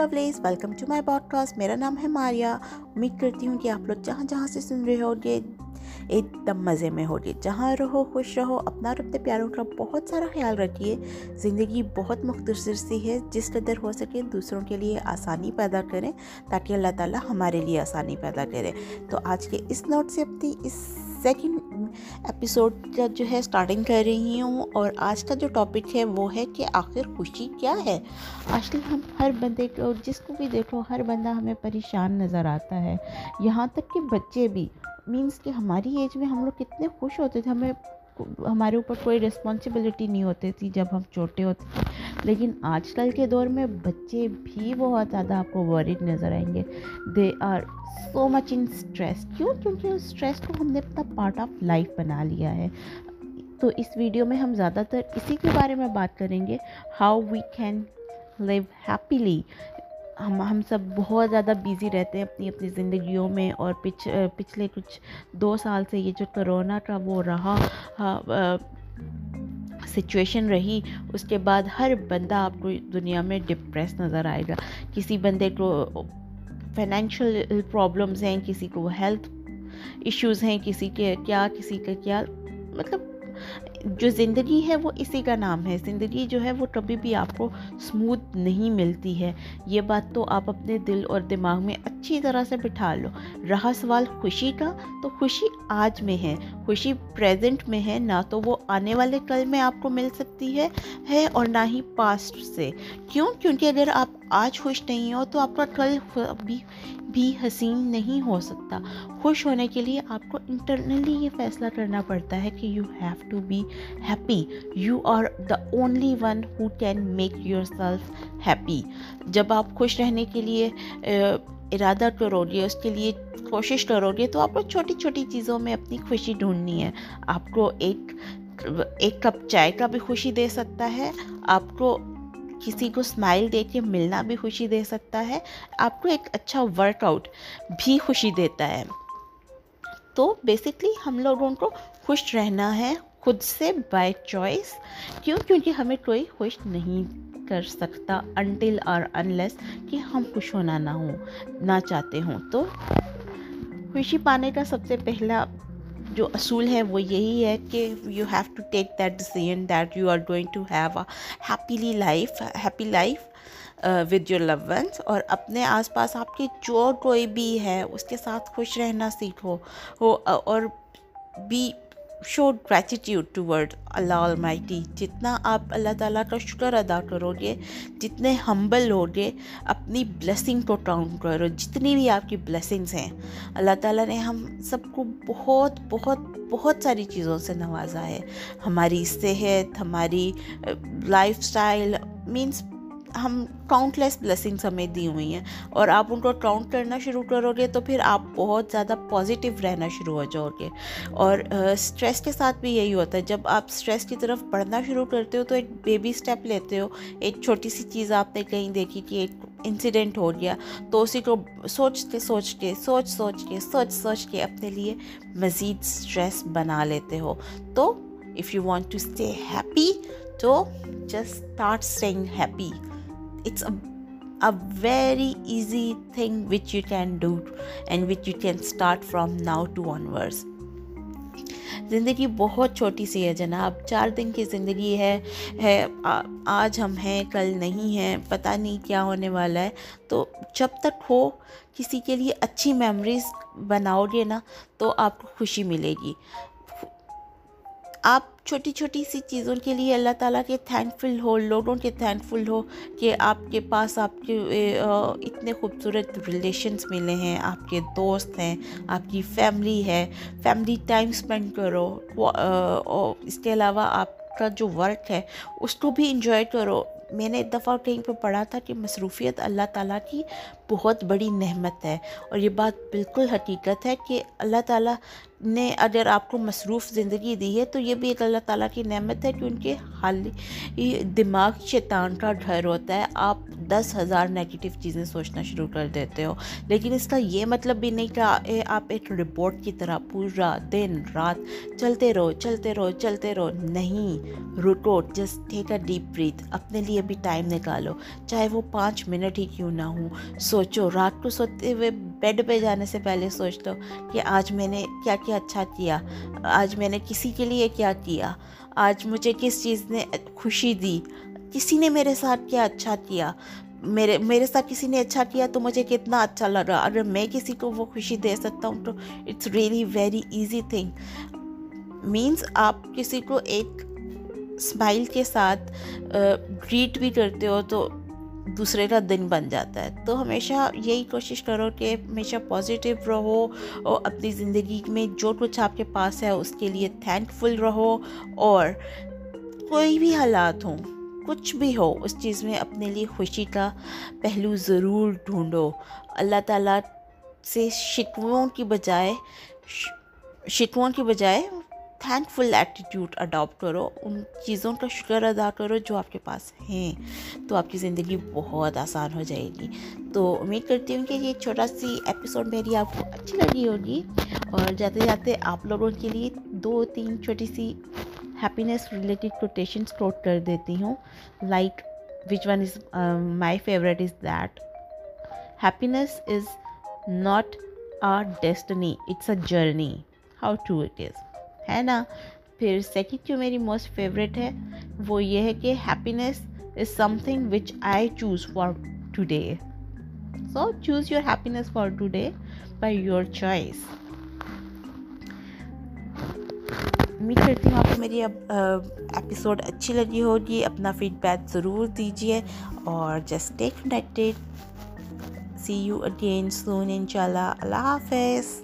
Lovelies welcome to my podcast میرا نام ہے ماریا امید کرتی ہوں کہ آپ لوگ جہاں جہاں سے سن رہے ہو گے ایک دم مزے میں ہوگی جہاں رہو خوش رہو اپنا ربط پیاروں کا بہت سارا خیال رکھیے زندگی بہت مختصر سی ہے جس قدر ہو سکے دوسروں کے لیے آسانی پیدا کریں تاکہ اللہ تعالیٰ ہمارے لیے آسانی پیدا کرے تو آج کے اس نوٹ سے اپنی اس سیکنڈ ایپیسوڈ کا جو ہے اسٹارٹنگ کر رہی ہوں اور آج کا جو ٹاپک ہے وہ ہے کہ آخر خوشی کیا ہے۔ آج کل ہم ہر بندے کو جس کو بھی دیکھو ہر بندہ ہمیں پریشان نظر آتا ہے۔ یہاں تک کہ بچے بھی مینس کہ ہماری ایج میں ہم لوگ کتنے خوش ہوتے تھے، ہمیں ہمارے اوپر کوئی رسپانسبلٹی نہیں ہوتی تھی جب ہم چھوٹے ہوتے تھے۔ لیکن آج کل کے دور میں بچے بھی بہت زیادہ آپ کو ورڈ نظر آئیں گے۔ They are so much in stress کیوں؟ کیونکہ اس اسٹریس کو ہم نے اپنا پارٹ آف لائف بنا لیا ہے۔ تو اس ویڈیو میں ہم زیادہ تر اسی کے بارے میں بات کریں گے۔ How we can live happily ہم ہم سب بہت زیادہ بیزی رہتے ہیں اپنی اپنی زندگیوں میں اور پچھ پچھلے کچھ دو سال سے یہ جو کرونا کا وہ رہا سچویشن رہی۔ اس کے بعد ہر بندہ آپ کو دنیا میں ڈپریس نظر آئے گا۔ کسی بندے کو فائنینشیل پرابلمز ہیں، کسی کو ہیلتھ ایشوز ہیں، کسی کے کیا، کسی کا کیا مطلب جو زندگی ہے وہ اسی کا نام ہے۔ زندگی جو ہے وہ کبھی بھی آپ کو سموتھ نہیں ملتی ہے۔ یہ بات تو آپ اپنے دل اور دماغ میں اچھی طرح سے بٹھا لو۔ رہا سوال خوشی کا تو خوشی آج میں ہے۔ خوشی پریزنٹ میں ہے۔ نہ تو وہ آنے والے کل میں آپ کو مل سکتی ہے ہے اور نہ ہی پاسٹ سے۔ کیوں؟ کیونکہ اگر آپ آج خوش نہیں ہو تو آپ کا کل بھی بھی حسین نہیں ہو سکتا۔ خوش ہونے کے لیے آپ کو انٹرنلی یہ فیصلہ کرنا پڑتا ہے کہ you have to be happy you are the only one who can make yourself happy جب آپ خوش رہنے کے لیے ارادہ کرو گے، اس کے لیے کوشش کرو گے تو آپ کو چھوٹی چھوٹی چیزوں میں اپنی خوشی ڈھونڈنی ہے۔ آپ کو ایک ایک کپ چائے کا بھی خوشی دے سکتا ہے۔ آپ کو کسی کو اسمائل دے کے ملنا بھی خوشی دے سکتا ہے، آپ کو ایک اچھا ورک آؤٹ بھی خوشی دیتا ہے۔ تو بیسکلی ہم لوگوں کو خوش رہنا ہے، خود سے بائی چوائس کیوں؟ کیونکہ ہمیں کوئی خوش نہیں کر سکتا انٹل اور انلیس کہ ہم خوش ہونا نہ ہوں، نہ چاہتے ہوں۔ تو خوشی پانے کا سب سے پہلا جو اصول ہے وہ یہی ہے کہ you have to take that decision that you are going to have a happily life happy life with your loved ones اور اپنے آس پاس آپ کے جو کوئی بھی ہے اس کے ساتھ خوش رہنا سیکھو اور be show gratitude towards Allah Almighty جتنا آپ اللہ تعالیٰ کا شکر ادا کرو گے، جتنے ہمبل ہوگے اپنی بلیسنگ کو کاؤنٹ کرو، جتنی بھی آپ کی بلیسنگس ہیں۔ اللہ تعالیٰ نے ہم سب کو بہت بہت بہت ساری چیزوں سے نوازا ہے۔ ہماری صحت، ہماری لائف سٹائل مینس ہم کاؤنٹ لیس بلیسنگس ہمیں دی ہوئی ہیں۔ اور آپ ان کو کاؤنٹ کرنا شروع کرو گے تو پھر آپ بہت زیادہ پازیٹیو رہنا شروع ہو جاؤ گے۔ اور اسٹریس کے ساتھ بھی یہی ہوتا ہے، جب آپ اسٹریس کی طرف بڑھنا شروع کرتے ہو تو ایک بیبی اسٹیپ لیتے ہو۔ ایک چھوٹی سی چیز آپ نے کہیں دیکھی کہ ایک انسیڈنٹ ہو گیا تو اسی کو سوچتے سوچ کے سوچ سوچ کے سوچ سوچ کے اپنے لیے مزید اسٹریس بنا لیتے ہو۔ تو if you want to stay happy تو just start staying happy it's a a very easy thing which you can do and which you can start from now to onwards. زندگی بہت چھوٹی سی ہے جناب۔ چار دن کی زندگی ہے ہے آج ہم ہیں، کل نہیں ہیں، پتہ نہیں کیا ہونے والا ہے۔ تو جب تک ہو کسی کے لیے اچھی میموریز بناؤ گے نا، تو آپ کو خوشی ملے گی۔ آپ چھوٹی چھوٹی سی چیزوں کے لیے اللہ تعالیٰ کے تھینک فل ہو، لوگوں کے تھینک فل ہو کہ آپ کے پاس آپ کے اتنے خوبصورت ریلیشنز ملے ہیں، آپ کے دوست ہیں، آپ کی فیملی ہے۔ فیملی ٹائم سپینڈ کرو اس کے علاوہ آپ کا جو ورک ہے، اس کو بھی انجوائے کرو۔ میں نے ایک دفعہ کہیں پہ پڑھا تھا کہ مصروفیت اللہ تعالیٰ کی بہت بڑی نعمت ہے۔ اور یہ بات بالکل حقیقت ہے کہ اللہ تعالیٰ نے اگر آپ کو مصروف زندگی دی ہے تو یہ بھی ایک اللہ تعالیٰ کی نعمت ہے کہ ان کے حال دماغ شیطان کا گھر ہوتا ہے۔ آپ دس ہزار نیگیٹو چیزیں سوچنا شروع کر دیتے ہو۔ لیکن اس کا یہ مطلب بھی نہیں کہ آپ ایک رپورٹ کی طرح پورا دن رات چلتے رہو چلتے رہو چلتے رہو۔ نہیں، رکو just take a deep breath اپنے لیے بھی ٹائم نکالو۔ چاہے وہ پانچ منٹ ہی کیوں نہ ہوں۔ سوچو، رات کو سوتے ہوئے بیڈ پہ جانے سے پہلے سوچ لو کہ آج میں نے کیا کیا اچھا کیا، آج میں نے کسی کے لیے کیا کیا، آج مجھے کس چیز نے خوشی دی، کسی نے میرے ساتھ کیا اچھا کیا؟ میرے میرے ساتھ کسی نے اچھا کیا تو مجھے کتنا اچھا لگا اگر میں کسی کو وہ خوشی دے سکتا ہوں تو it's really very easy thing means آپ کسی کو ایک اسمائل کے ساتھ گریٹ بھی کرتے ہو تو دوسرے کا دن بن جاتا ہے۔ تو ہمیشہ یہی کوشش کرو کہ ہمیشہ پازیٹیو رہو اور اپنی زندگی میں جو کچھ آپ کے پاس ہے اس کے لیے تھینک فل رہو اور کوئی بھی حالات ہوں، کچھ بھی ہو، اس چیز میں اپنے لیے خوشی کا پہلو ضرور ڈھونڈو۔ اللہ تعالیٰ سے شکووں کی بجائے شکووں کی بجائے تھینک فل ایٹیٹیوڈ اڈاپٹ کرو، ان چیزوں کا شکر ادا کرو جو آپ کے پاس ہیں۔ تو آپ کی زندگی بہت آسان ہو جائے گی۔ تو امید کرتی ہوں کہ یہ چھوٹا سی ایپیسوڈ میری آپ کو اچھی لگی ہوگی۔ اور جاتے جاتے آپ لوگوں کے لیے دو تین چھوٹی سی ہیپینیس ریلیٹڈ کوٹیشنس کوٹ کر دیتی ہوں۔ Like which one is my favourite is that happiness is not a destiny it's a journey how to it is ہے نا۔ پھر سیکنڈ جو میری موسٹ فیوریٹ ہے وہ یہ ہے کہ happiness is something which I choose for today so choose your happiness for today by your choice امید کرتی ہوں آپ کو میری اب ایپیسوڈ اچھی لگی ہوگی اپنا فیڈ بیک ضرور دیجیے اور just take connected see you again soon ان شاء اللہ اللہ حافظ